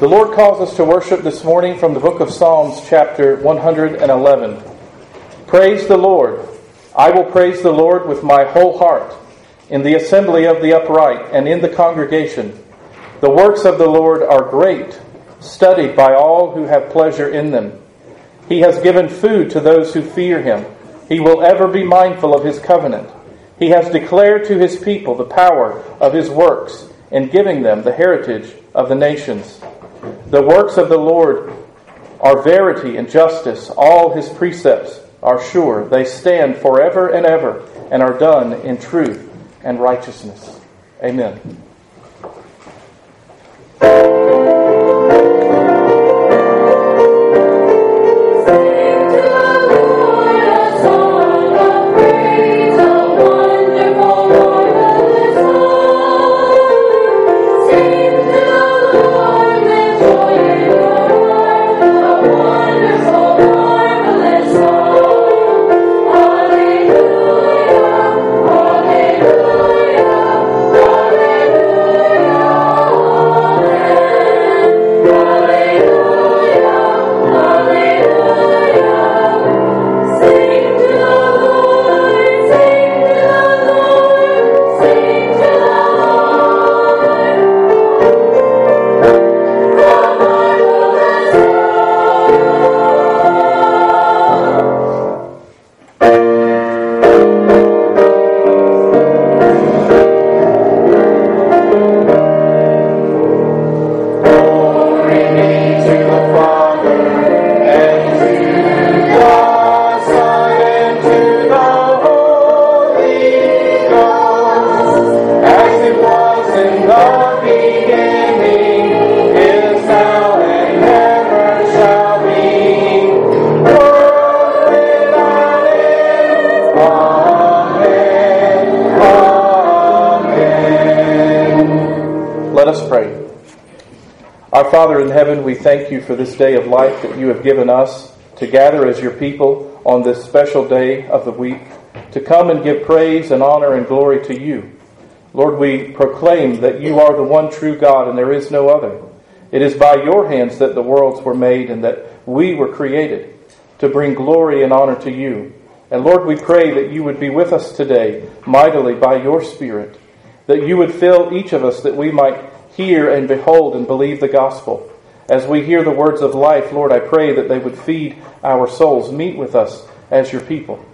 The Lord calls us to worship this morning from the book of Psalms, chapter 111. Praise the Lord. I will praise the Lord with my whole heart, in the assembly of the upright and in the congregation. The works of the Lord are great, studied by all who have pleasure in them. He has given food to those who fear him. He will ever be mindful of his covenant. He has declared to his people the power of his works in giving them the heritage of the nations. The works of the Lord are verity and justice. All his precepts are sure. They stand forever and ever and are done in truth and righteousness. Amen. Father in heaven, we thank you for this day of life that you have given us to gather as your people on this special day of the week, to come and give praise and honor and glory to you. Lord, we proclaim that you are the one true God and there is no other. It is by your hands that the worlds were made and that we were created to bring glory and honor to you. And Lord, we pray that you would be with us today mightily by your Spirit, that you would fill each of us that we might hear and behold and believe the gospel. As we hear the words of life, Lord, I pray that they would feed our souls. Meet with us as your people.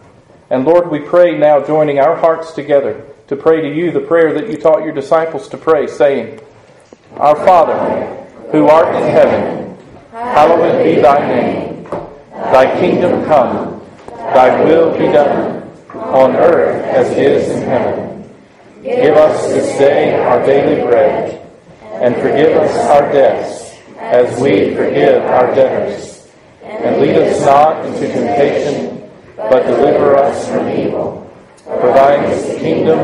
And Lord, we pray now, joining our hearts together, to pray to you the prayer that you taught your disciples to pray, saying, Our Father, who art in heaven, hallowed be thy name. Thy kingdom come, thy will be done, on earth as it is in heaven. Give us this day our daily bread and forgive us our debts, as we forgive our debtors. And lead us not into temptation, but deliver us from evil. For thine is the kingdom,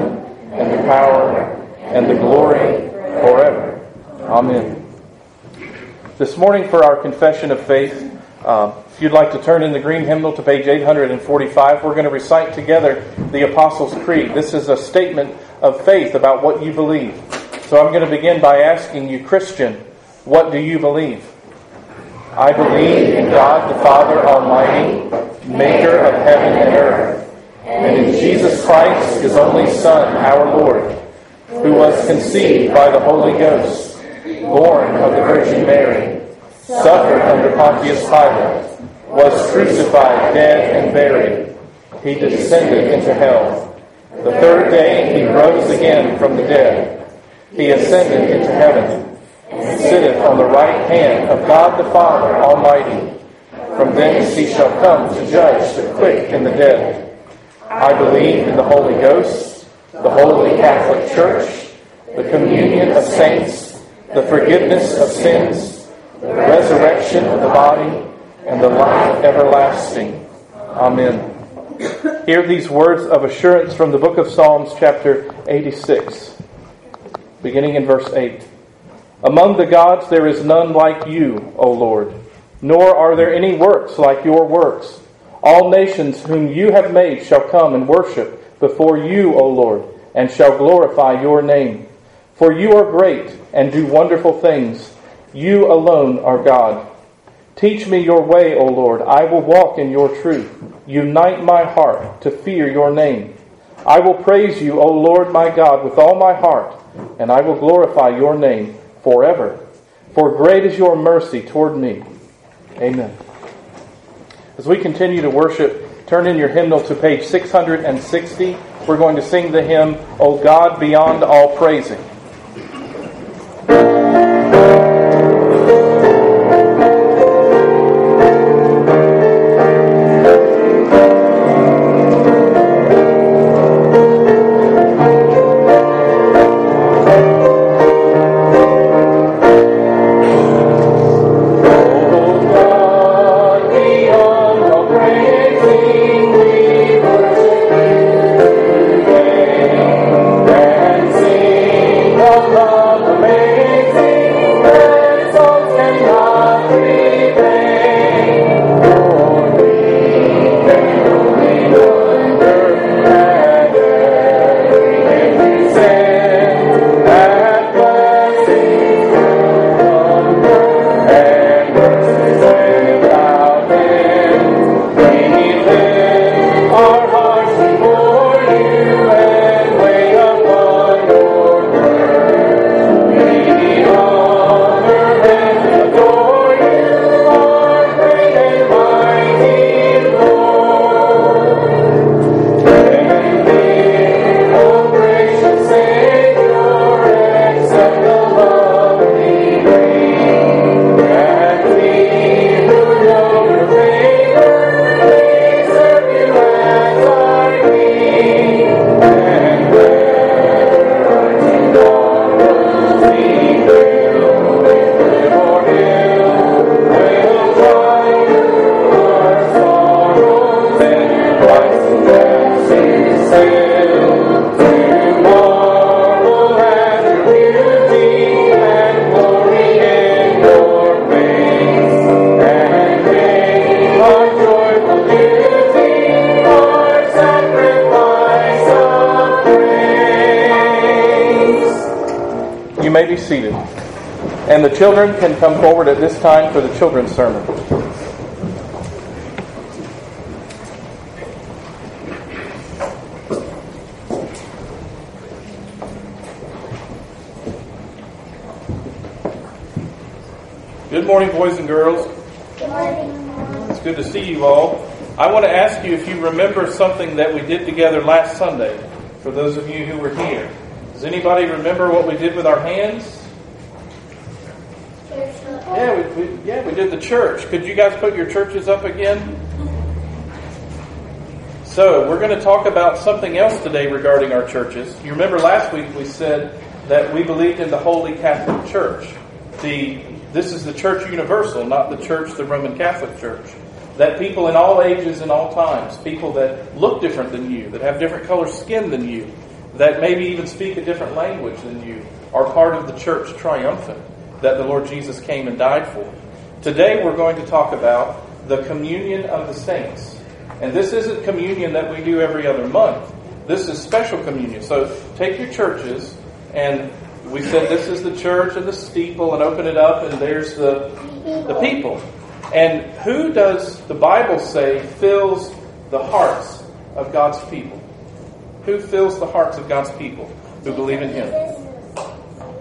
and the power, and the glory forever. Amen. This morning, for our confession of faith, uh, if you'd like to turn in the green hymnal to page 845, we're going to recite together the Apostles' Creed. This is a statement of faith about what you believe. So I'm going to begin by asking you, Christian, what do you believe? I believe in God the Father Almighty, maker of heaven and earth, and in Jesus Christ, his only Son, our Lord, who was conceived by the Holy Ghost, born of the Virgin Mary, suffered under Pontius Pilate, was crucified, dead, and buried. He descended into hell. The third day he rose again from the dead he ascended into heaven, and sitteth on the right hand of God the Father Almighty. From thence he shall come to judge the quick and the dead. I believe in the Holy Ghost, the holy Catholic Church, the communion of saints, the forgiveness of sins, the resurrection of the body, and the life everlasting. Amen. Hear these words of assurance from the book of Psalms, chapter 86 beginning in verse 8. Among the gods there is none like you, O Lord, nor are there any works like your works. All nations whom you have made shall come and worship before you, O Lord, and shall glorify your name. For you are great and do wonderful things. You alone are God. Teach me your way, O Lord. I will walk in your truth. Unite my heart to fear your name. I will praise you, O Lord my God, with all my heart, and I will glorify your name forever. For great is your mercy toward me. Amen. As we continue to worship, turn in your hymnal to page 660. We're going to sing the hymn, O God beyond all praising. Children can come forward at this time for the children's sermon. Good morning, boys and girls. Good morning. It's good to see you all. I want to ask you if you remember something that we did together last Sunday, for those of you who were here. Does anybody remember what we did with our hands? Yeah, we, we, yeah, we did the church. Could you guys put your churches up again? So, we're going to talk about something else today regarding our churches. You remember last week we said that we believed in the Holy Catholic Church. The this is the Church Universal, not the Church, the Roman Catholic Church. That people in all ages and all times, people that look different than you, that have different color skin than you, that maybe even speak a different language than you, are part of the Church triumphant that the Lord Jesus came and died for. Today we're going to talk about the communion of the saints. And this isn't communion that we do every other month. This is special communion. So take your churches and we said this is the church and the steeple and open it up and there's the the people. And who does the Bible say fills the hearts of God's people? Who fills the hearts of God's people who believe in him?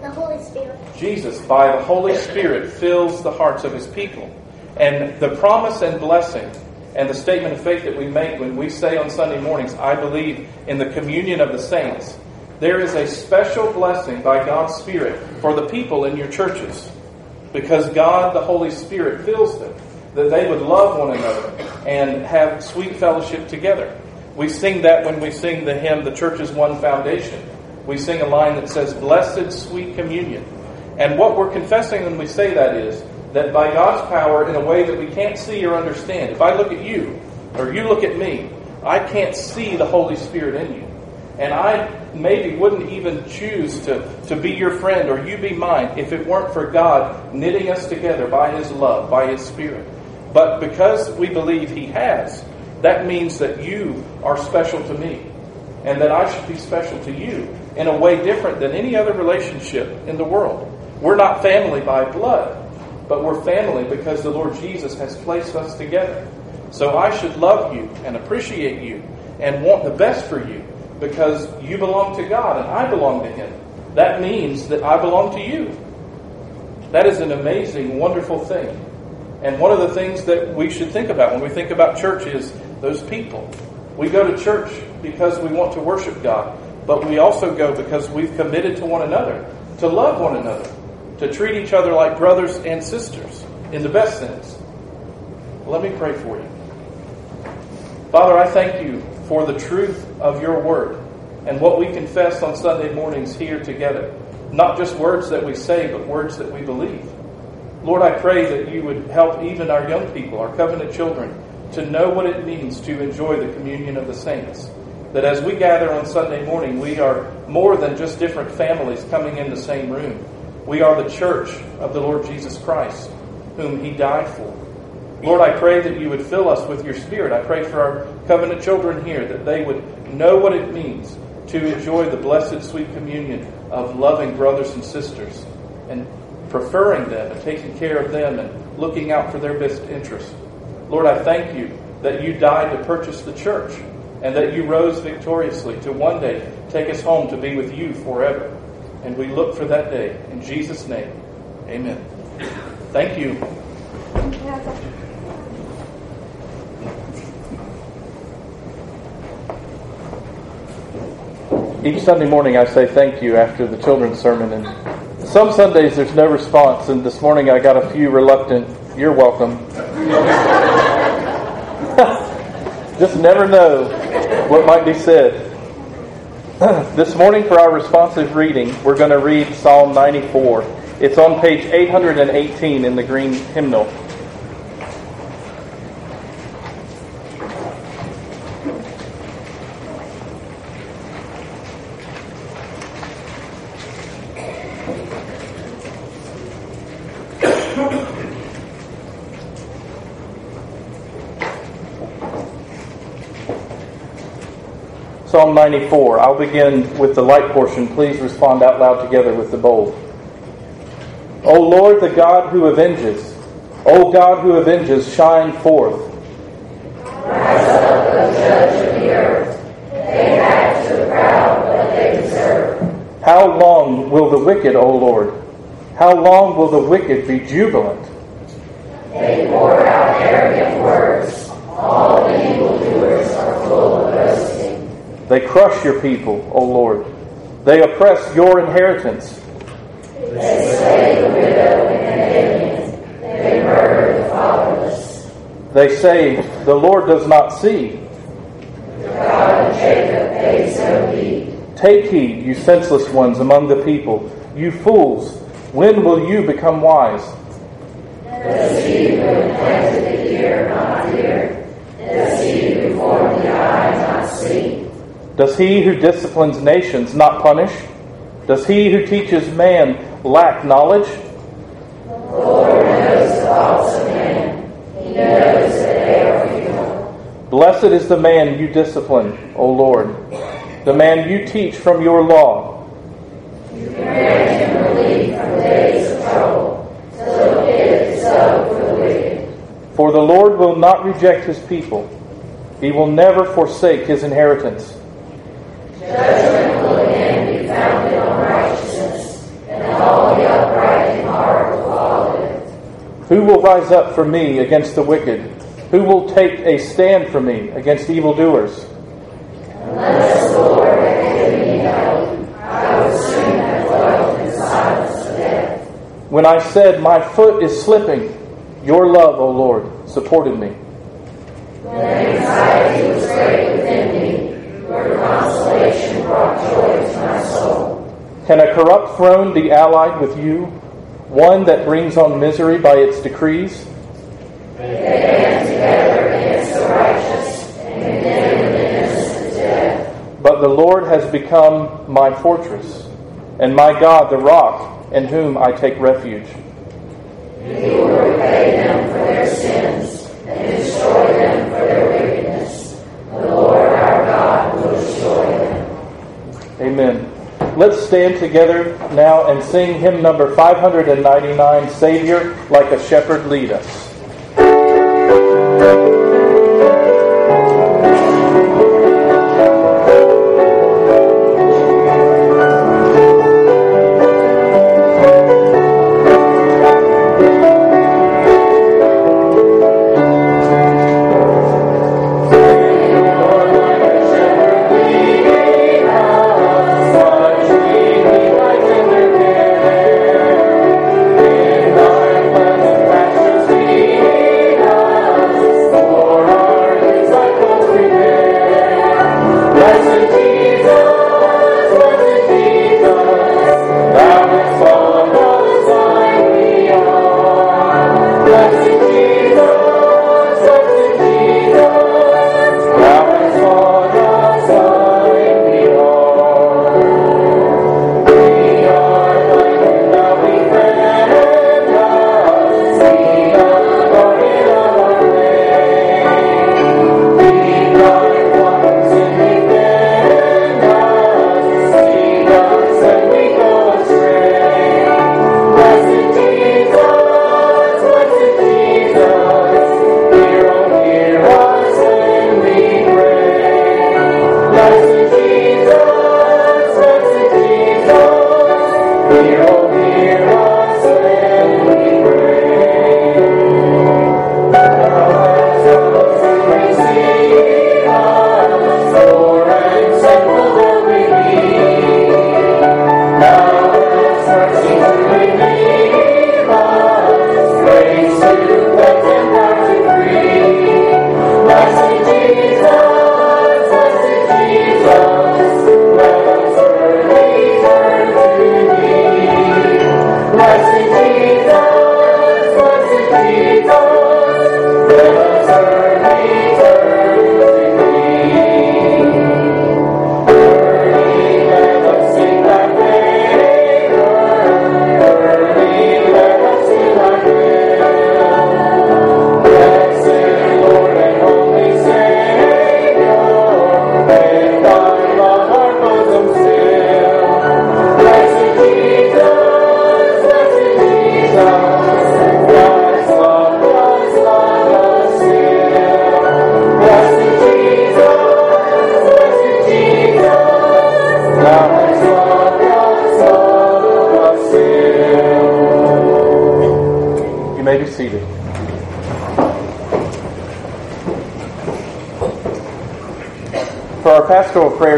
The Holy Spirit. Jesus, by the Holy Spirit, fills the hearts of his people. And the promise and blessing and the statement of faith that we make when we say on Sunday mornings, I believe in the communion of the saints, there is a special blessing by God's Spirit for the people in your churches. Because God, the Holy Spirit, fills them, that they would love one another and have sweet fellowship together. We sing that when we sing the hymn, The Church is One Foundation. We sing a line that says, Blessed sweet communion and what we're confessing when we say that is that by God's power, in a way that we can't see or understand, if I look at you or you look at me, I can't see the Holy Spirit in you. And I maybe wouldn't even choose to, to be your friend or you be mine if it weren't for God knitting us together by His love, by His Spirit. But because we believe He has, that means that you are special to me and that I should be special to you in a way different than any other relationship in the world. We're not family by blood, but we're family because the Lord Jesus has placed us together. So I should love you and appreciate you and want the best for you because you belong to God and I belong to Him. That means that I belong to you. That is an amazing, wonderful thing. And one of the things that we should think about when we think about church is those people. We go to church because we want to worship God, but we also go because we've committed to one another, to love one another, to treat each other like brothers and sisters in the best sense. Let me pray for you. Father, I thank you for the truth of your word and what we confess on Sunday mornings here together. Not just words that we say, but words that we believe. Lord, I pray that you would help even our young people, our covenant children, to know what it means to enjoy the communion of the saints. That as we gather on Sunday morning, we are more than just different families coming in the same room. We are the church of the Lord Jesus Christ, whom he died for. Lord, I pray that you would fill us with your Spirit. I pray for our covenant children here that they would know what it means to enjoy the blessed, sweet communion of loving brothers and sisters and preferring them and taking care of them and looking out for their best interests. Lord, I thank you that you died to purchase the church and that you rose victoriously to one day take us home to be with you forever. And we look for that day. In Jesus' name, amen. Thank you. Each Sunday morning I say thank you after the children's sermon, and some Sundays there's no response, and this morning I got a few reluctant, you're welcome. Just never know what might be said. this morning for our responsive reading, we're going to read Psalm 94. It's on page 818 in the green hymnal. Psalm 94. I'll begin with the light portion. Please respond out loud together with the bold. O Lord, the God who avenges, O God who avenges, shine forth. How long will the wicked, O Lord? How long will the wicked be jubilant? They pour out arrogant words. All the evildoers are full of boasting. They crush your people, O Lord. They oppress your inheritance. They slay the widow and alien. They murder the fatherless. They say, The Lord does not see. The God of Jacob pays no heed. Take heed, you senseless ones among the people. You fools, when will you become wise? He who the ear not hear? Does he who formed the eye not see? Does he who disciplines nations not punish? Does he who teaches man lack knowledge? The Lord knows the thoughts of man. He knows that they are evil. Blessed is the man you discipline, O Lord, the man you teach from your law. You grant him relief from days of trouble. So it is so for the wicked. For the Lord will not reject his people, he will never forsake his inheritance. Who will rise up for me against the wicked? Who will take a stand for me against evildoers? Unless the Lord had me help, I would soon have dwelt in silence death. When I said, My foot is slipping, your love, O Lord, supported me. When anxiety was great within me, your consolation brought joy to my soul. Can a corrupt throne be allied with you, one that brings on misery by its decrees? But the Lord has become my fortress, and my God the rock in whom I take refuge. He will repay them for their sins and destroy them for their wickedness. The Lord our God will destroy them. Amen. Stand together now and sing hymn number 599, Savior, like a shepherd lead us.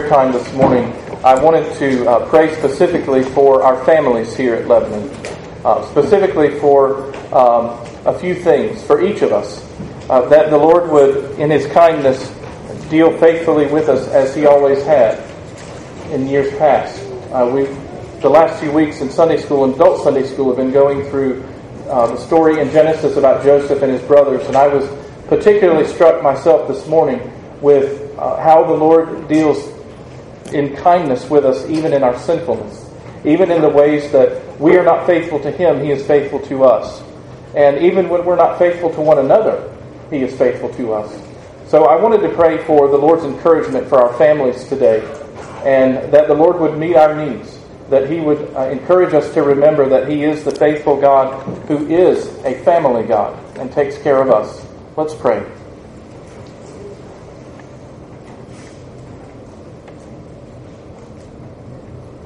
Time this morning, I wanted to uh, pray specifically for our families here at Lebanon, uh, specifically for um, a few things for each of us. Uh, that the Lord would, in His kindness, deal faithfully with us as He always had in years past. Uh, we, the last few weeks in Sunday school and adult Sunday school, have been going through uh, the story in Genesis about Joseph and his brothers, and I was particularly struck myself this morning with uh, how the Lord deals in kindness with us, even in our sinfulness. Even in the ways that we are not faithful to Him, He is faithful to us. And even when we're not faithful to one another, He is faithful to us. So I wanted to pray for the Lord's encouragement for our families today, and that the Lord would meet our needs, that He would uh, encourage us to remember that He is the faithful God who is a family God and takes care of us. Let's pray.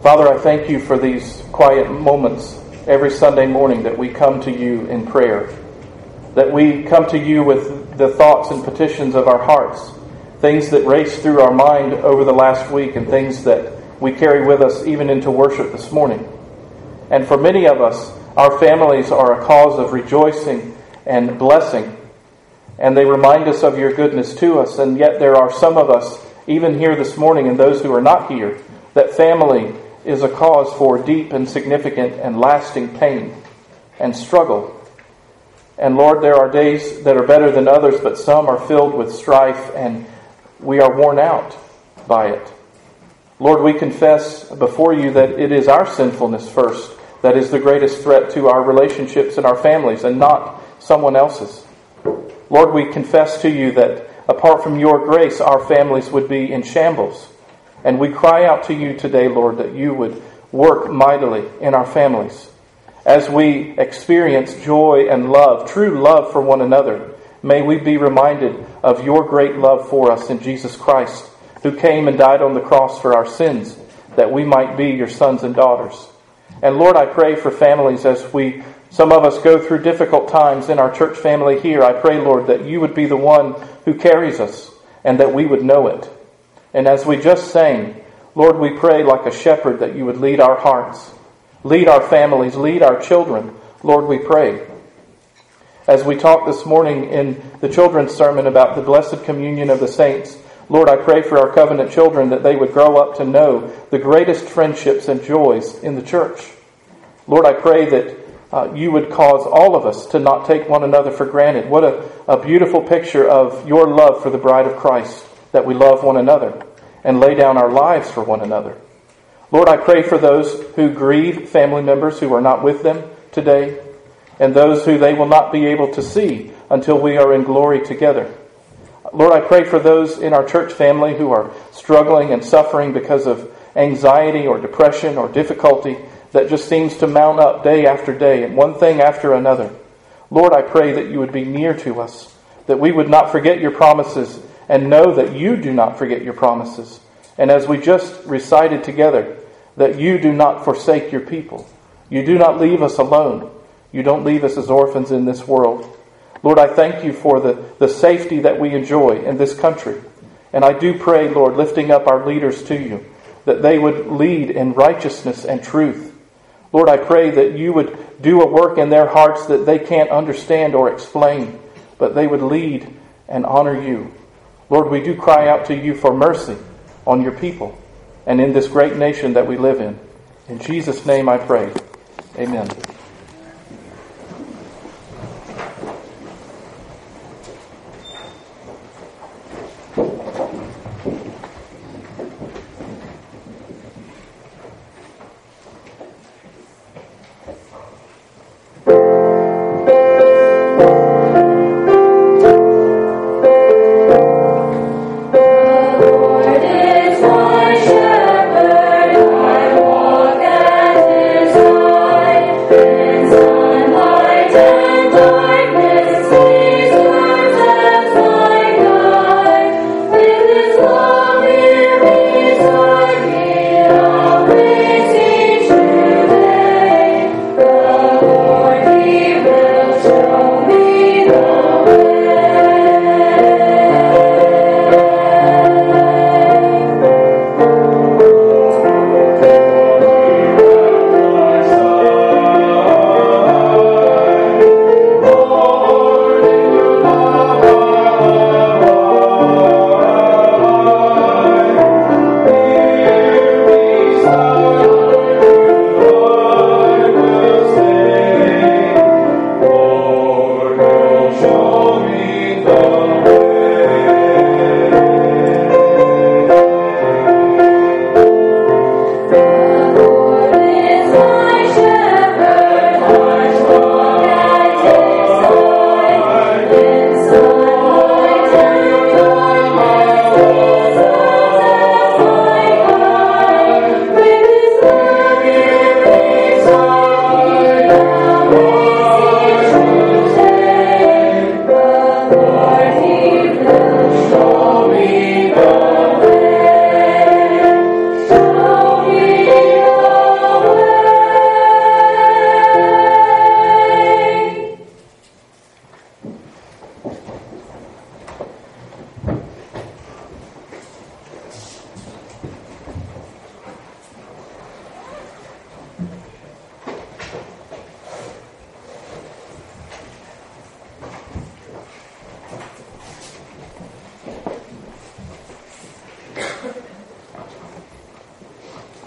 Father, I thank you for these quiet moments every Sunday morning that we come to you in prayer, that we come to you with the thoughts and petitions of our hearts, things that race through our mind over the last week, and things that we carry with us even into worship this morning. And for many of us, our families are a cause of rejoicing and blessing, and they remind us of your goodness to us. And yet, there are some of us, even here this morning, and those who are not here, that family is a cause for deep and significant and lasting pain and struggle. And Lord, there are days that are better than others, but some are filled with strife and we are worn out by it. Lord, we confess before you that it is our sinfulness first that is the greatest threat to our relationships and our families and not someone else's. Lord, we confess to you that apart from your grace, our families would be in shambles. And we cry out to you today, Lord, that you would work mightily in our families. As we experience joy and love, true love for one another, may we be reminded of your great love for us in Jesus Christ, who came and died on the cross for our sins, that we might be your sons and daughters. And Lord, I pray for families as we, some of us go through difficult times in our church family here. I pray, Lord, that you would be the one who carries us and that we would know it. And as we just sang, Lord, we pray like a shepherd that you would lead our hearts, lead our families, lead our children. Lord, we pray. As we talked this morning in the children's sermon about the blessed communion of the saints, Lord, I pray for our covenant children that they would grow up to know the greatest friendships and joys in the church. Lord, I pray that uh, you would cause all of us to not take one another for granted. What a, a beautiful picture of your love for the bride of Christ, that we love one another and lay down our lives for one another. Lord, I pray for those who grieve family members who are not with them today, and those who they will not be able to see until we are in glory together. Lord, I pray for those in our church family who are struggling and suffering because of anxiety or depression or difficulty that just seems to mount up day after day and one thing after another. Lord, I pray that you would be near to us, that we would not forget your promises and know that you do not forget your promises. And as we just recited together, that you do not forsake your people. You do not leave us alone. You don't leave us as orphans in this world. Lord, I thank you for the, the safety that we enjoy in this country. And I do pray, Lord, lifting up our leaders to you, that they would lead in righteousness and truth. Lord, I pray that you would do a work in their hearts that they can't understand or explain, but they would lead and honor you. Lord, we do cry out to you for mercy on your people and in this great nation that we live in. In Jesus' name I pray. Amen.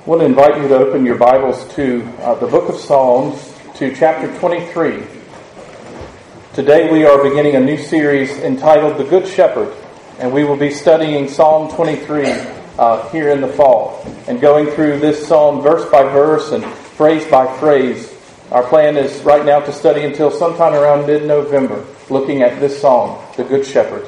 I want to invite you to open your Bibles to uh, the book of Psalms, to chapter 23. Today we are beginning a new series entitled The Good Shepherd, and we will be studying Psalm 23 uh, here in the fall and going through this psalm verse by verse and phrase by phrase. Our plan is right now to study until sometime around mid November, looking at this psalm, The Good Shepherd.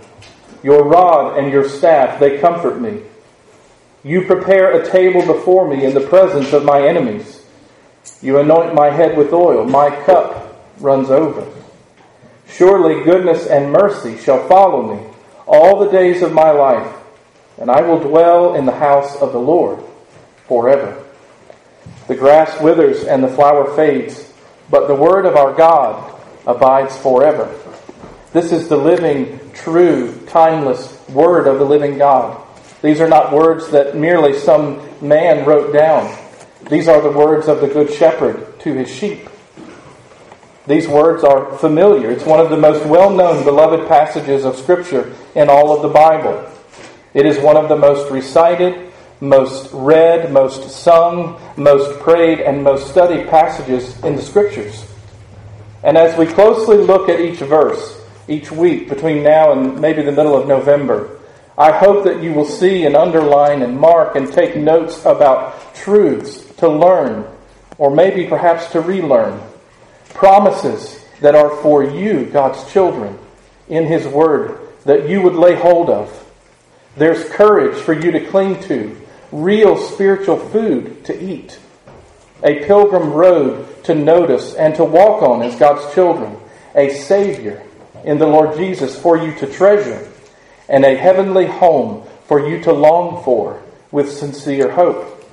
Your rod and your staff, they comfort me. You prepare a table before me in the presence of my enemies. You anoint my head with oil. My cup runs over. Surely goodness and mercy shall follow me all the days of my life, and I will dwell in the house of the Lord forever. The grass withers and the flower fades, but the word of our God abides forever. This is the living, true, timeless word of the living God. These are not words that merely some man wrote down. These are the words of the Good Shepherd to his sheep. These words are familiar. It's one of the most well known, beloved passages of Scripture in all of the Bible. It is one of the most recited, most read, most sung, most prayed, and most studied passages in the Scriptures. And as we closely look at each verse, each week between now and maybe the middle of November, I hope that you will see and underline and mark and take notes about truths to learn, or maybe perhaps to relearn, promises that are for you, God's children, in His Word that you would lay hold of. There's courage for you to cling to, real spiritual food to eat, a pilgrim road to notice and to walk on as God's children, a Savior in the Lord Jesus for you to treasure and a heavenly home for you to long for with sincere hope.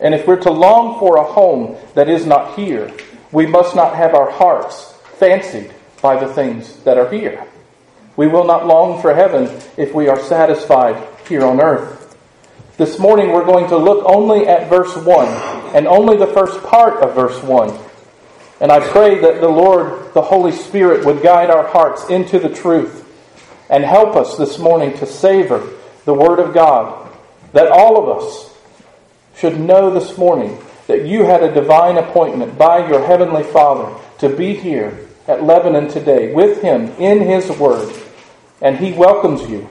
And if we're to long for a home that is not here, we must not have our hearts fancied by the things that are here. We will not long for heaven if we are satisfied here on earth. This morning we're going to look only at verse 1 and only the first part of verse 1. And I pray that the Lord, the Holy Spirit, would guide our hearts into the truth and help us this morning to savor the Word of God, that all of us should know this morning that you had a divine appointment by your Heavenly Father to be here at Lebanon today with Him in His Word. And He welcomes you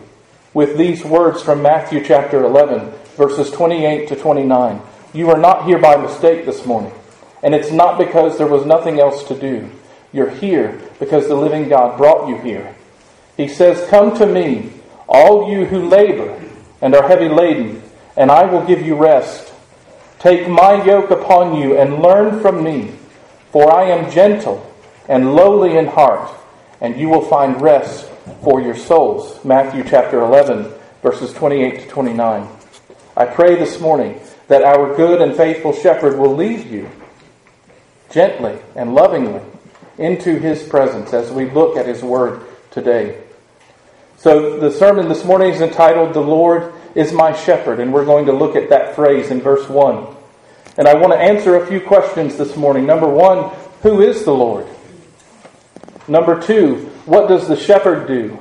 with these words from Matthew chapter 11, verses 28 to 29. You are not here by mistake this morning. And it's not because there was nothing else to do. You're here because the living God brought you here. He says, Come to me, all you who labor and are heavy laden, and I will give you rest. Take my yoke upon you and learn from me, for I am gentle and lowly in heart, and you will find rest for your souls. Matthew chapter 11, verses 28 to 29. I pray this morning that our good and faithful shepherd will lead you gently and lovingly into his presence as we look at his word today. So the sermon this morning is entitled The Lord is My Shepherd, and we're going to look at that phrase in verse 1. And I want to answer a few questions this morning. Number one, who is the Lord? Number two, what does the shepherd do?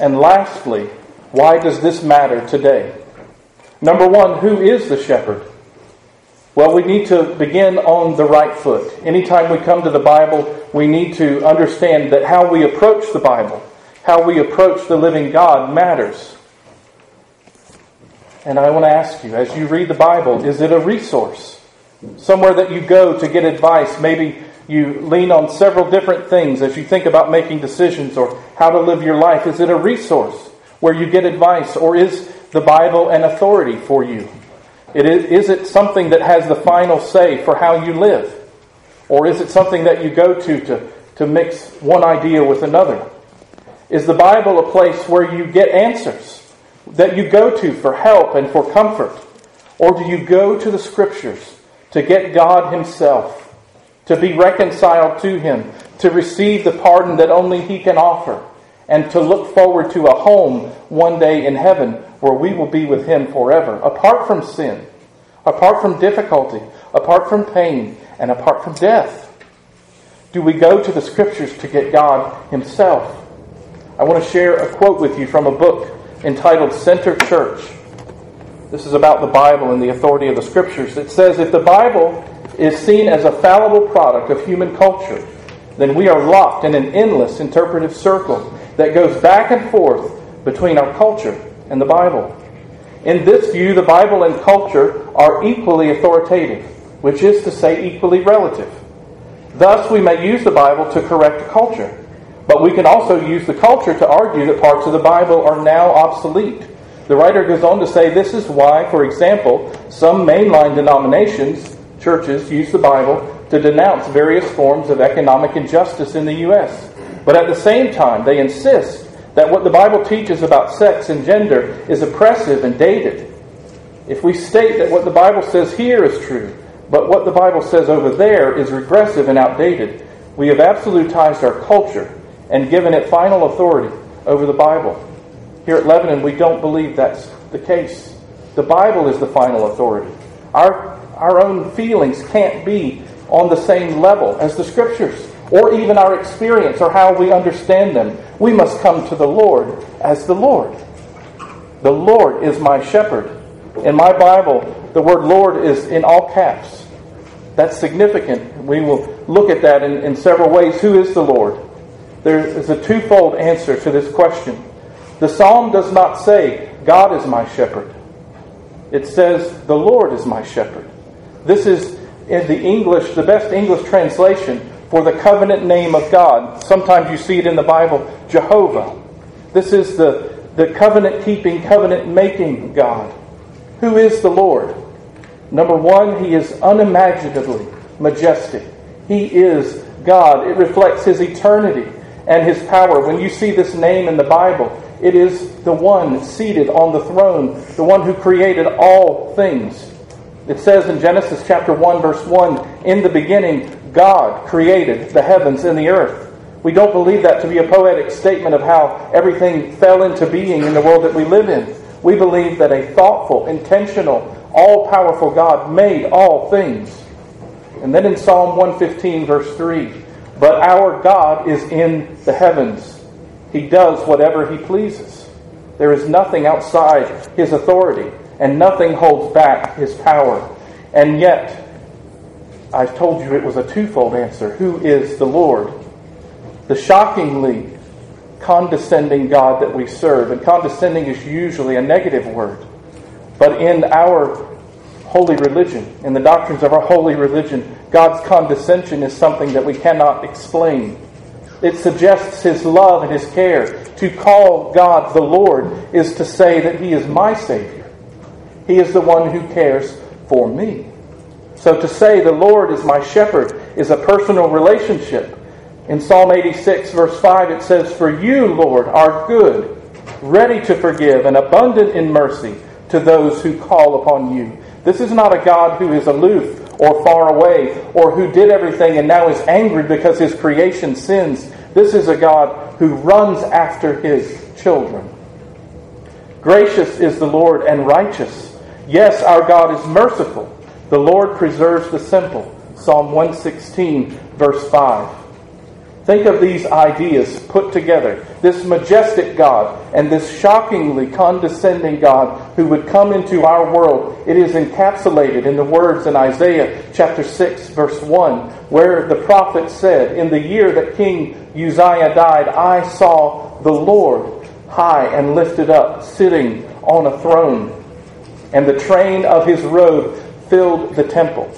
And lastly, why does this matter today? Number one, who is the shepherd? Well, we need to begin on the right foot. Anytime we come to the Bible, we need to understand that how we approach the Bible, how we approach the living God matters. And I want to ask you, as you read the Bible, is it a resource? Somewhere that you go to get advice? Maybe you lean on several different things as you think about making decisions or how to live your life. Is it a resource where you get advice, or is the Bible an authority for you? It is, is it something that has the final say for how you live? Or is it something that you go to, to to mix one idea with another? Is the Bible a place where you get answers that you go to for help and for comfort? Or do you go to the Scriptures to get God Himself, to be reconciled to Him, to receive the pardon that only He can offer, and to look forward to a home one day in heaven where we will be with Him forever, apart from sin, apart from difficulty, apart from pain, and apart from death? Do we go to the Scriptures to get God Himself? I want to share a quote with you from a book entitled Center Church. This is about the Bible and the authority of the Scriptures. It says if the Bible is seen as a fallible product of human culture, then we are locked in an endless interpretive circle that goes back and forth between our culture and the Bible. In this view, the Bible and culture are equally authoritative, which is to say, equally relative. Thus, we may use the Bible to correct culture, but we can also use the culture to argue that parts of the Bible are now obsolete. The writer goes on to say this is why, for example, some mainline denominations, churches, use the Bible to denounce various forms of economic injustice in the U.S. But at the same time, they insist that what the Bible teaches about sex and gender is oppressive and dated. If we state that what the Bible says here is true, but what the Bible says over there is regressive and outdated, we have absolutized our culture and given it final authority over the Bible. Here at Lebanon, we don't believe that's the case. The Bible is the final authority. Our, our own feelings can't be on the same level as the Scriptures or even our experience or how we understand them. We must come to the Lord as the Lord. The Lord is my shepherd. In my Bible, the word Lord is in all caps. That's significant. We will look at that in, in several ways. Who is the Lord? There is a twofold answer to this question. The psalm does not say, God is my shepherd. It says, the Lord is my shepherd. This is in the English, the best English translation for the covenant name of God. Sometimes you see it in the Bible, Jehovah. This is the, the covenant keeping, covenant making God. Who is the Lord? Number one, he is unimaginably majestic. He is God. It reflects his eternity and his power. When you see this name in the Bible, it is the one seated on the throne, the one who created all things. It says in Genesis chapter 1 verse 1, in the beginning God created the heavens and the earth. We don't believe that to be a poetic statement of how everything fell into being in the world that we live in. We believe that a thoughtful, intentional, all powerful God made all things. And then in Psalm 115, verse 3, but our God is in the heavens. He does whatever he pleases. There is nothing outside his authority, and nothing holds back his power. And yet, I told you it was a twofold answer. Who is the Lord? The shockingly condescending God that we serve, and condescending is usually a negative word. But in our holy religion, in the doctrines of our holy religion, God's condescension is something that we cannot explain. It suggests His love and His care. To call God the Lord is to say that He is my Savior. He is the one who cares for me. So to say the Lord is my shepherd is a personal relationship. In Psalm 86, verse 5, it says, For you, Lord, are good, ready to forgive, and abundant in mercy to those who call upon you. This is not a God who is aloof or far away, or who did everything and now is angry because his creation sins. This is a God who runs after his children. Gracious is the Lord and righteous. Yes, our God is merciful the Lord preserves the simple. Psalm 116, verse 5. Think of these ideas put together. This majestic God and this shockingly condescending God who would come into our world. It is encapsulated in the words in Isaiah chapter 6, verse 1, where the prophet said, In the year that King Uzziah died, I saw the Lord high and lifted up, sitting on a throne, and the train of his robe filled the temple.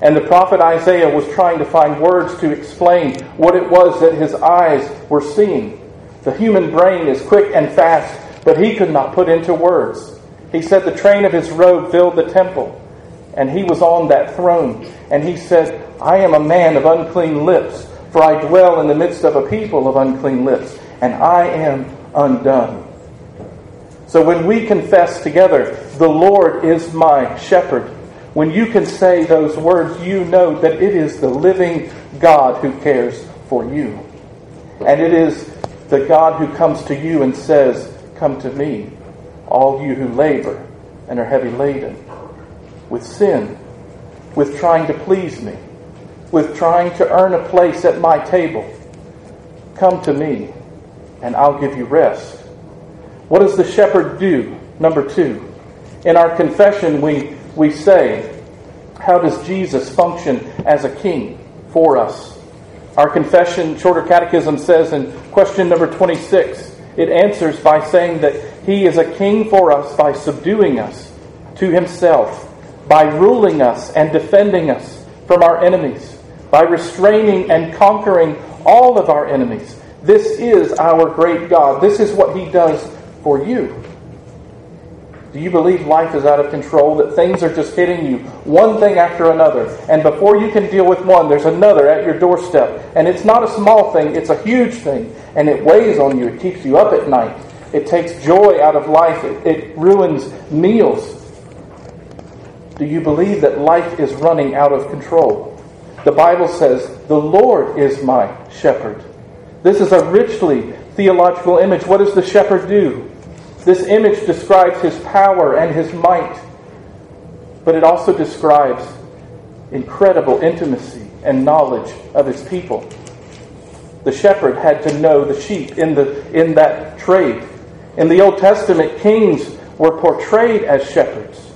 And the prophet Isaiah was trying to find words to explain what it was that his eyes were seeing. The human brain is quick and fast, but he could not put into words. He said the train of his robe filled the temple, and he was on that throne. And he said, I am a man of unclean lips, for I dwell in the midst of a people of unclean lips, and I am undone. So when we confess together, the Lord is my shepherd, when you can say those words, you know that it is the living God who cares for you. And it is the God who comes to you and says, Come to me, all you who labor and are heavy laden with sin, with trying to please me, with trying to earn a place at my table. Come to me, and I'll give you rest. What does the shepherd do? Number two, In our confession, we, we say, How does Jesus function as a king for us? Our confession, Shorter Catechism says in question number 26, it answers by saying that he is a king for us by subduing us to himself, by ruling us and defending us from our enemies, by restraining and conquering all of our enemies. This is our great God. This is what he does for you. Do you believe life is out of control, that things are just hitting you one thing after another? And before you can deal with one, there's another at your doorstep. And it's not a small thing, it's a huge thing. And it weighs on you, it keeps you up at night. It takes joy out of life, it, it ruins meals. Do you believe that life is running out of control? The Bible says, The Lord is my shepherd. This is a richly theological image. What does the shepherd do? This image describes his power and his might, but it also describes incredible intimacy and knowledge of his people. The shepherd had to know the sheep in, the, in that trade. In the Old Testament, kings were portrayed as shepherds.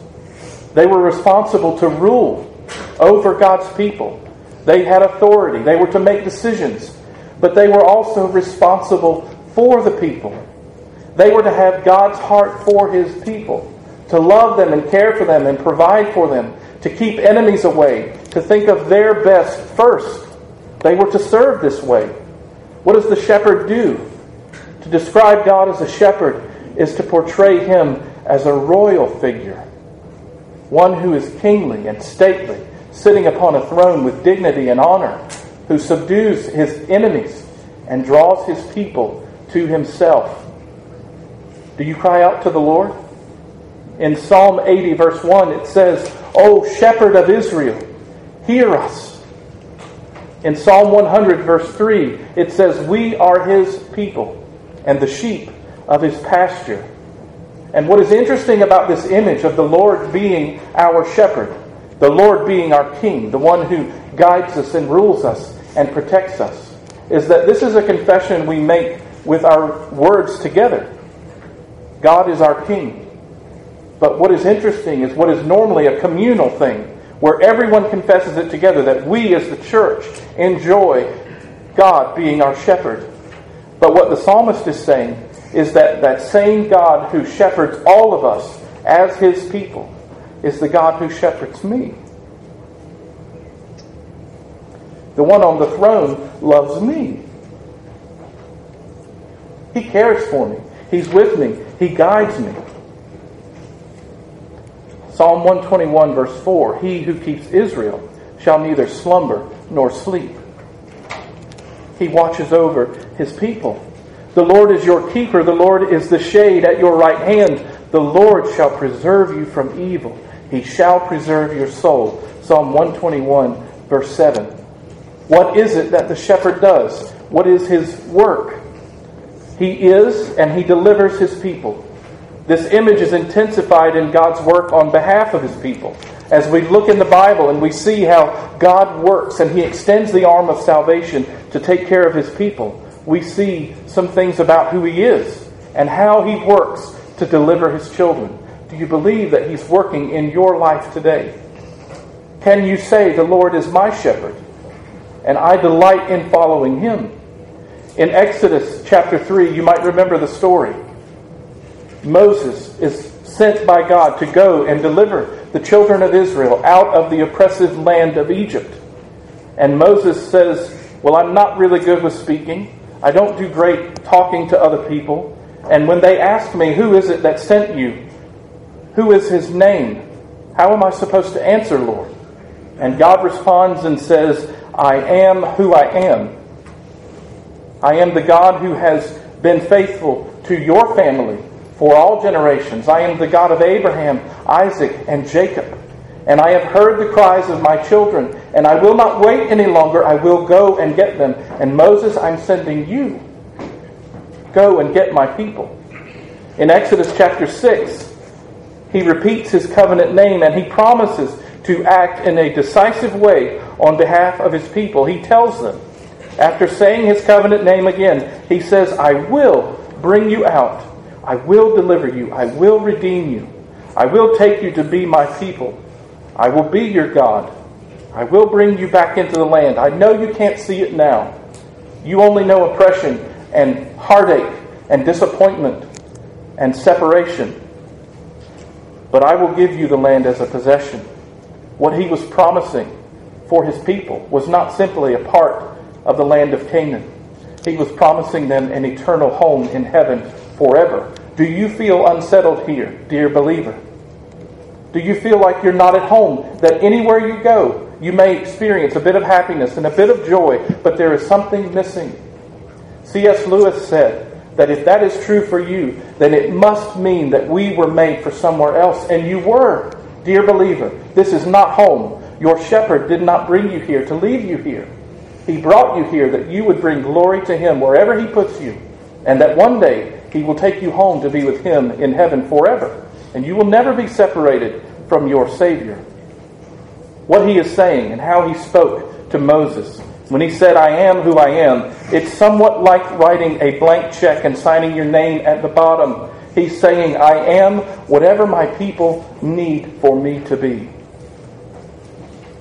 They were responsible to rule over God's people. They had authority. They were to make decisions. But they were also responsible for the people. They were to have God's heart for his people, to love them and care for them and provide for them, to keep enemies away, to think of their best first. They were to serve this way. What does the shepherd do? To describe God as a shepherd is to portray him as a royal figure, one who is kingly and stately, sitting upon a throne with dignity and honor, who subdues his enemies and draws his people to himself. Do you cry out to the Lord? In Psalm 80, verse 1, it says, O shepherd of Israel, hear us. In Psalm 100, verse 3, it says, We are his people and the sheep of his pasture. And what is interesting about this image of the Lord being our shepherd, the Lord being our king, the one who guides us and rules us and protects us, is that this is a confession we make with our words together. God is our King. But what is interesting is what is normally a communal thing, where everyone confesses it together, that we as the church enjoy God being our shepherd. But what the psalmist is saying is that that same God who shepherds all of us as his people is the God who shepherds me. The one on the throne loves me. He cares for me. He's with me. He guides me. Psalm 121, verse 4 He who keeps Israel shall neither slumber nor sleep. He watches over his people. The Lord is your keeper. The Lord is the shade at your right hand. The Lord shall preserve you from evil. He shall preserve your soul. Psalm 121, verse 7. What is it that the shepherd does? What is his work? He is and he delivers his people. This image is intensified in God's work on behalf of his people. As we look in the Bible and we see how God works and he extends the arm of salvation to take care of his people, we see some things about who he is and how he works to deliver his children. Do you believe that he's working in your life today? Can you say, The Lord is my shepherd, and I delight in following him? In Exodus chapter 3, you might remember the story. Moses is sent by God to go and deliver the children of Israel out of the oppressive land of Egypt. And Moses says, Well, I'm not really good with speaking. I don't do great talking to other people. And when they ask me, Who is it that sent you? Who is his name? How am I supposed to answer, Lord? And God responds and says, I am who I am. I am the God who has been faithful to your family for all generations. I am the God of Abraham, Isaac, and Jacob. And I have heard the cries of my children, and I will not wait any longer. I will go and get them. And Moses, I'm sending you. Go and get my people. In Exodus chapter 6, he repeats his covenant name and he promises to act in a decisive way on behalf of his people. He tells them, after saying his covenant name again, he says, I will bring you out. I will deliver you. I will redeem you. I will take you to be my people. I will be your God. I will bring you back into the land. I know you can't see it now. You only know oppression and heartache and disappointment and separation. But I will give you the land as a possession. What he was promising for his people was not simply a part of the land of Canaan. He was promising them an eternal home in heaven forever. Do you feel unsettled here, dear believer? Do you feel like you're not at home? That anywhere you go, you may experience a bit of happiness and a bit of joy, but there is something missing. C.S. Lewis said that if that is true for you, then it must mean that we were made for somewhere else. And you were, dear believer. This is not home. Your shepherd did not bring you here to leave you here. He brought you here that you would bring glory to Him wherever He puts you, and that one day He will take you home to be with Him in heaven forever. And you will never be separated from your Savior. What He is saying and how He spoke to Moses when He said, I am who I am, it's somewhat like writing a blank check and signing your name at the bottom. He's saying, I am whatever my people need for me to be.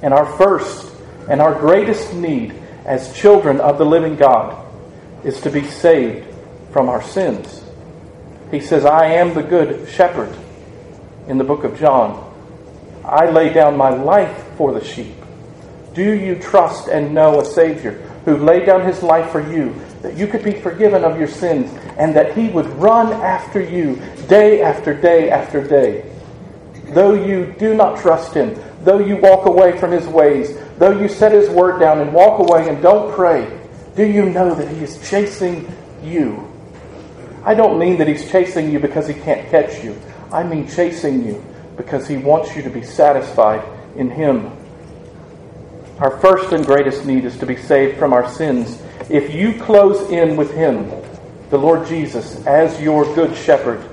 And our first and our greatest need as children of the living God is to be saved from our sins. He says, I am the good shepherd in the book of John. I lay down my life for the sheep. Do you trust and know a Savior who laid down his life for you, that you could be forgiven of your sins, and that he would run after you day after day after day? Though you do not trust him, though you walk away from his ways, though you set his word down and walk away and don't pray, do you know that he is chasing you? I don't mean that he's chasing you because he can't catch you. I mean chasing you because he wants you to be satisfied in him. Our first and greatest need is to be saved from our sins. If you close in with him, the Lord Jesus, as your good shepherd,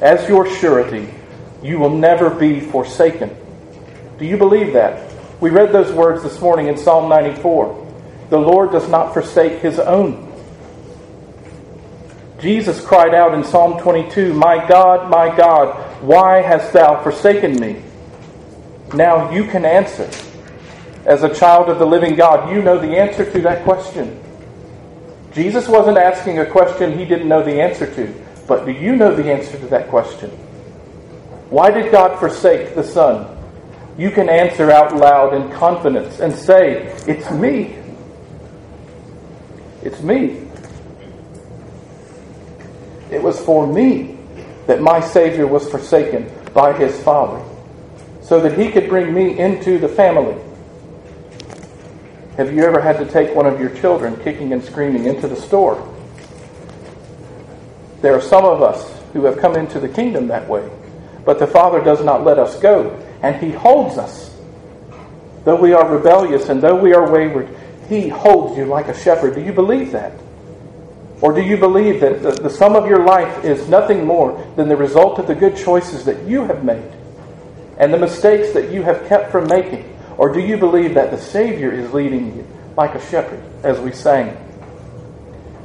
as your surety, you will never be forsaken. Do you believe that? We read those words this morning in Psalm 94. The Lord does not forsake his own. Jesus cried out in Psalm 22, My God, my God, why hast thou forsaken me? Now you can answer. As a child of the living God, you know the answer to that question. Jesus wasn't asking a question he didn't know the answer to, but do you know the answer to that question? Why did God forsake the Son? You can answer out loud in confidence and say, It's me. It's me. It was for me that my Savior was forsaken by his Father, so that he could bring me into the family. Have you ever had to take one of your children kicking and screaming into the store? There are some of us who have come into the kingdom that way, but the Father does not let us go and He holds us. Though we are rebellious and though we are wayward, He holds you like a shepherd. Do you believe that? Or do you believe that the, the sum of your life is nothing more than the result of the good choices that you have made and the mistakes that you have kept from making? Or do you believe that the Savior is leading you like a shepherd, as we sang?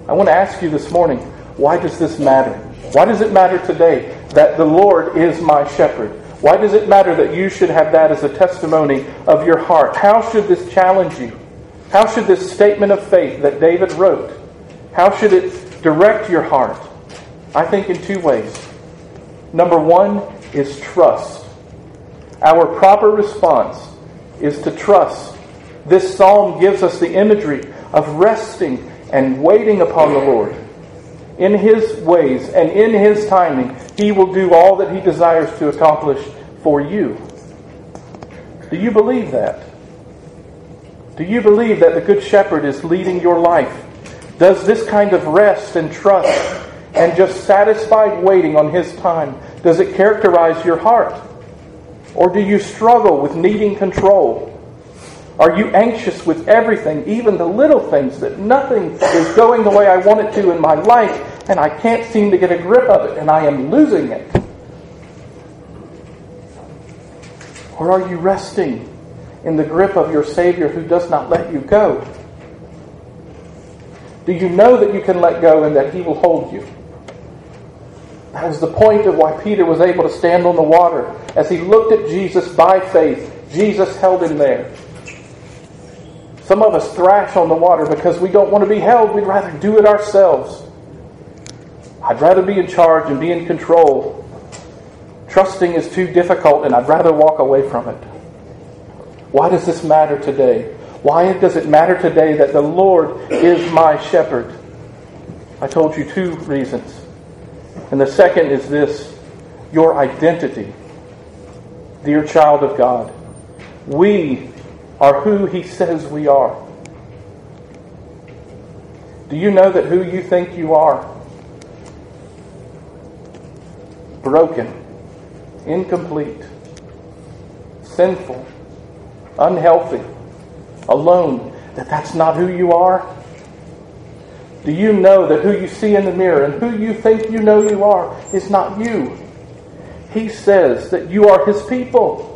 I want to ask you this morning why does this matter? Why does it matter today that the Lord is my shepherd? Why does it matter that you should have that as a testimony of your heart? How should this challenge you? How should this statement of faith that David wrote, how should it direct your heart? I think in two ways. Number one is trust. Our proper response is to trust. This psalm gives us the imagery of resting and waiting upon the Lord. In His ways and in His timing, He will do all that He desires to accomplish for you. Do you believe that? Do you believe that the Good Shepherd is leading your life? Does this kind of rest and trust and just satisfied waiting on His time, does it characterize your heart? Or do you struggle with needing control? Are you anxious with everything, even the little things, that nothing is going the way I want it to in my life, and I can't seem to get a grip of it, and I am losing it? Or are you resting in the grip of your Savior who does not let you go? Do you know that you can let go and that He will hold you? That was the point of why Peter was able to stand on the water. As he looked at Jesus by faith, Jesus held him there. Some of us thrash on the water because we don't want to be held. We'd rather do it ourselves. I'd rather be in charge and be in control. Trusting is too difficult, and I'd rather walk away from it. Why does this matter today? Why does it matter today that the Lord is my shepherd? I told you two reasons. And the second is this your identity. Dear child of God, we are who He says we are. Do you know that who you think you are? Broken, incomplete, sinful, unhealthy, alone, that that's not who you are? Do you know that who you see in the mirror and who you think you know you are is not you? He says that you are his people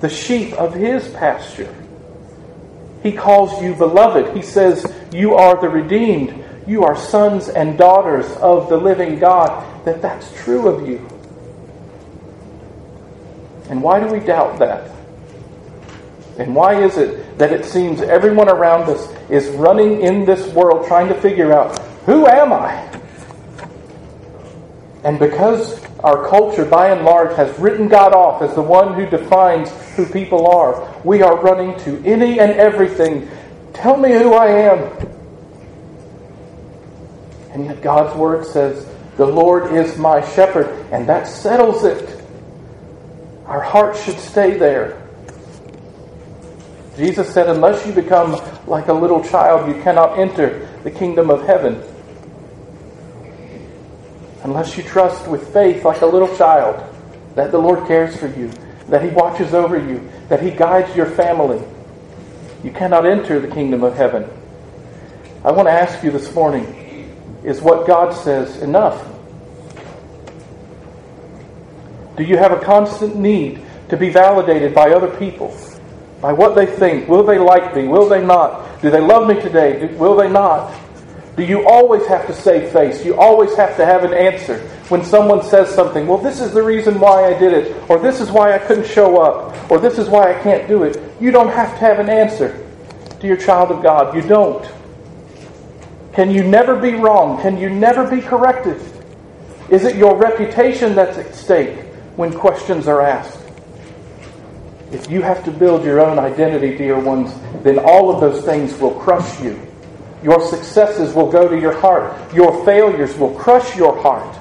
the sheep of his pasture. He calls you beloved. He says, You are the redeemed. You are sons and daughters of the living God. That that's true of you. And why do we doubt that? And why is it that it seems everyone around us is running in this world trying to figure out, Who am I? And because our culture, by and large, has written God off as the one who defines who people are, we are running to any and everything. Tell me who I am. And yet God's word says, The Lord is my shepherd, and that settles it. Our hearts should stay there. Jesus said, Unless you become like a little child, you cannot enter the kingdom of heaven unless you trust with faith like a little child that the Lord cares for you, that He watches over you, that He guides your family. You cannot enter the kingdom of heaven. I want to ask you this morning is what God says enough? Do you have a constant need to be validated by other people? By what they think? Will they like me? Will they not? Do they love me today? will they not? Do you always have to save face? You always have to have an answer when someone says something. Well, this is the reason why I did it, or this is why I couldn't show up, or this is why I can't do it. You don't have to have an answer to your child of God. You don't. Can you never be wrong? Can you never be corrected? Is it your reputation that's at stake when questions are asked? If you have to build your own identity, dear ones, then all of those things will crush you your successes will go to your heart. Your failures will crush your heart.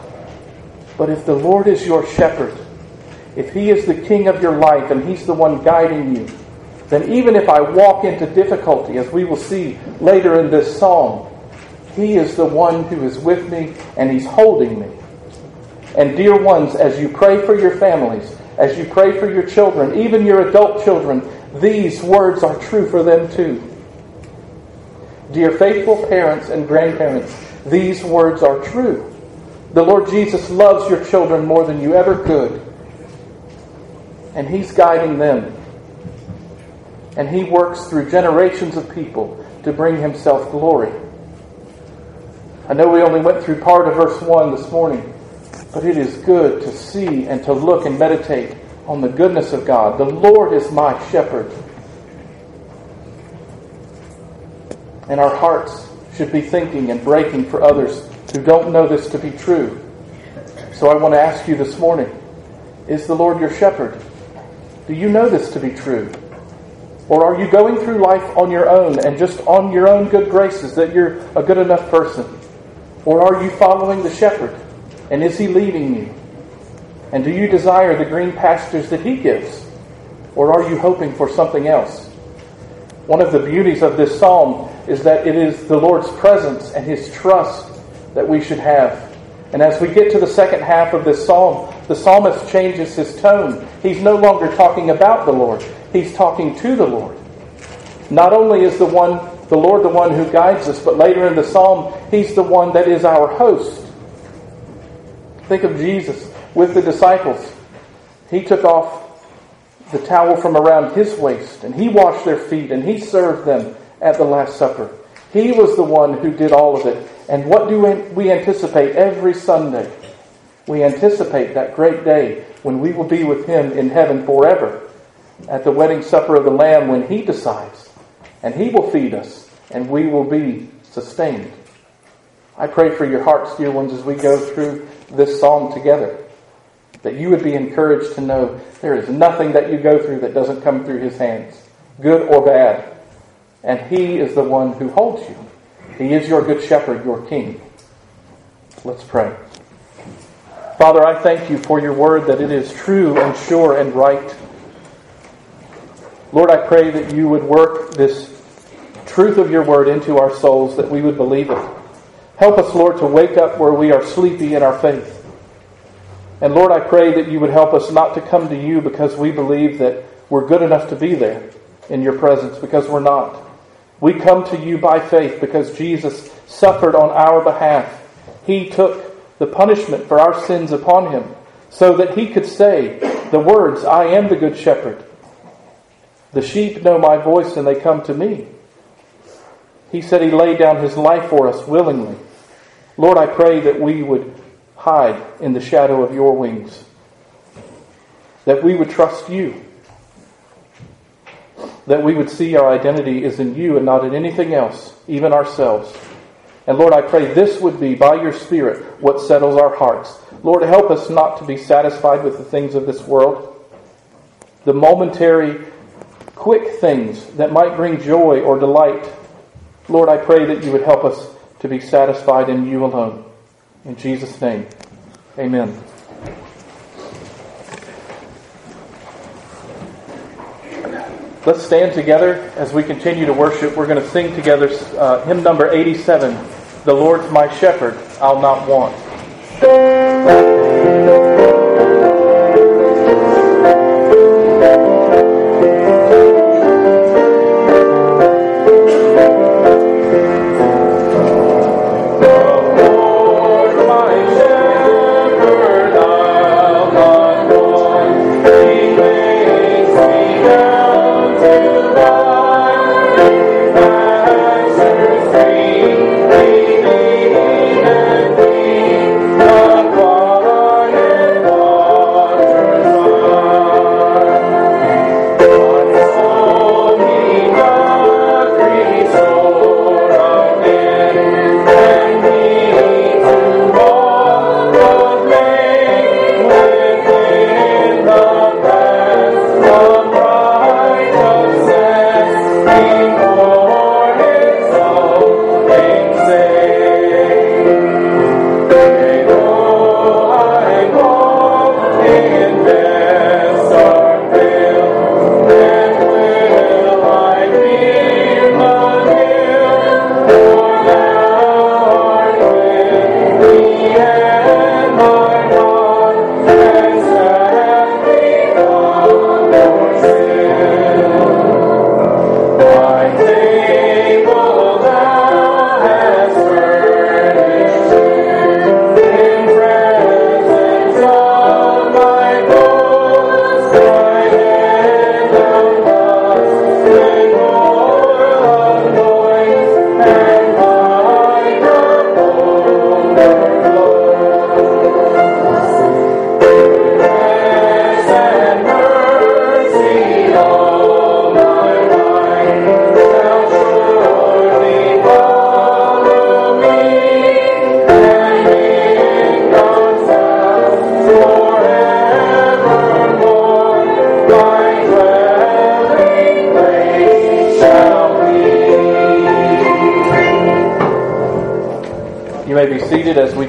But if the Lord is your shepherd, if He is the king of your life and He's the one guiding you, then even if I walk into difficulty, as we will see later in this psalm, He is the one who is with me and He's holding me. And dear ones, as you pray for your families, as you pray for your children, even your adult children, these words are true for them too. Dear faithful parents and grandparents, these words are true. The Lord Jesus loves your children more than you ever could. And He's guiding them. And He works through generations of people to bring Himself glory. I know we only went through part of verse 1 this morning, but it is good to see and to look and meditate on the goodness of God. The Lord is my shepherd. And our hearts should be thinking and breaking for others who don't know this to be true. So I want to ask you this morning Is the Lord your shepherd? Do you know this to be true? Or are you going through life on your own and just on your own good graces that you're a good enough person? Or are you following the shepherd? And is he leading you? And do you desire the green pastures that he gives? Or are you hoping for something else? One of the beauties of this psalm is that it is the Lord's presence and His trust that we should have. And as we get to the second half of this psalm, the psalmist changes his tone. He's no longer talking about the Lord, he's talking to the Lord. Not only is the one the Lord the one who guides us, but later in the psalm, he's the one that is our host. Think of Jesus with the disciples. He took off the towel from around his waist and he washed their feet and he served them at the Last Supper. He was the one who did all of it. And what do we anticipate every Sunday? We anticipate that great day when we will be with Him in heaven forever at the wedding supper of the Lamb when He decides and He will feed us and we will be sustained. I pray for your hearts, dear ones, as we go through this psalm together, that you would be encouraged to know there is nothing that you go through that doesn't come through His hands, good or bad. And He is the one who holds you. He is your good shepherd, your king. Let's pray. Father, I thank you for your word that it is true and sure and right. Lord, I pray that you would work this truth of your word into our souls, that we would believe it. Help us, Lord, to wake up where we are sleepy in our faith. And Lord, I pray that you would help us not to come to you because we believe that we're good enough to be there in your presence, because we're not. We come to you by faith because Jesus suffered on our behalf. He took the punishment for our sins upon him so that he could say the words, I am the good shepherd. The sheep know my voice and they come to me. He said he laid down his life for us willingly. Lord, I pray that we would hide in the shadow of your wings, that we would trust you, that we would see our identity is in you and not in anything else, even ourselves. And Lord, I pray this would be, by your Spirit, what settles our hearts. Lord, help us not to be satisfied with the things of this world, the momentary, quick things that might bring joy or delight Lord, I pray that you would help us to be satisfied in you alone. In Jesus' name, amen. Let's stand together as we continue to worship. We're going to sing together uh, hymn number 87 The Lord's My Shepherd, I'll Not Want.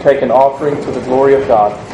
Take an offering to the glory of God.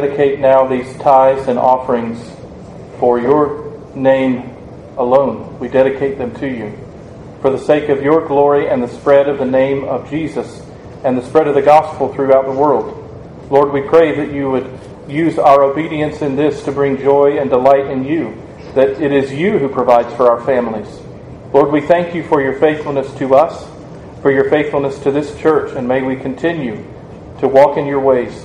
Dedicate now these tithes and offerings for your name alone. We dedicate them to you. For the sake of your glory and the spread of the name of Jesus and the spread of the gospel throughout the world. Lord, we pray that you would use our obedience in this to bring joy and delight in you, that it is you who provides for our families. Lord, we thank you for your faithfulness to us, for your faithfulness to this church, and may we continue to walk in your ways.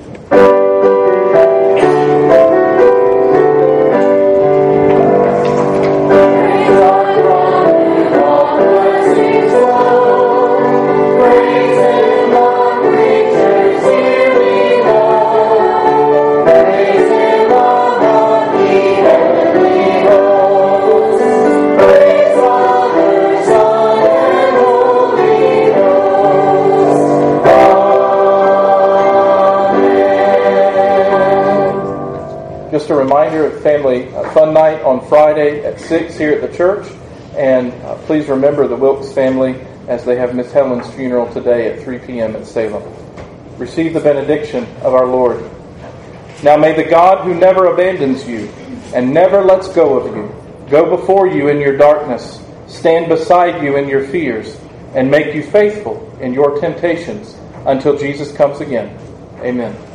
On Friday at 6 here at the church. And uh, please remember the Wilkes family as they have Miss Helen's funeral today at 3 p.m. at Salem. Receive the benediction of our Lord. Now may the God who never abandons you and never lets go of you go before you in your darkness, stand beside you in your fears, and make you faithful in your temptations until Jesus comes again. Amen.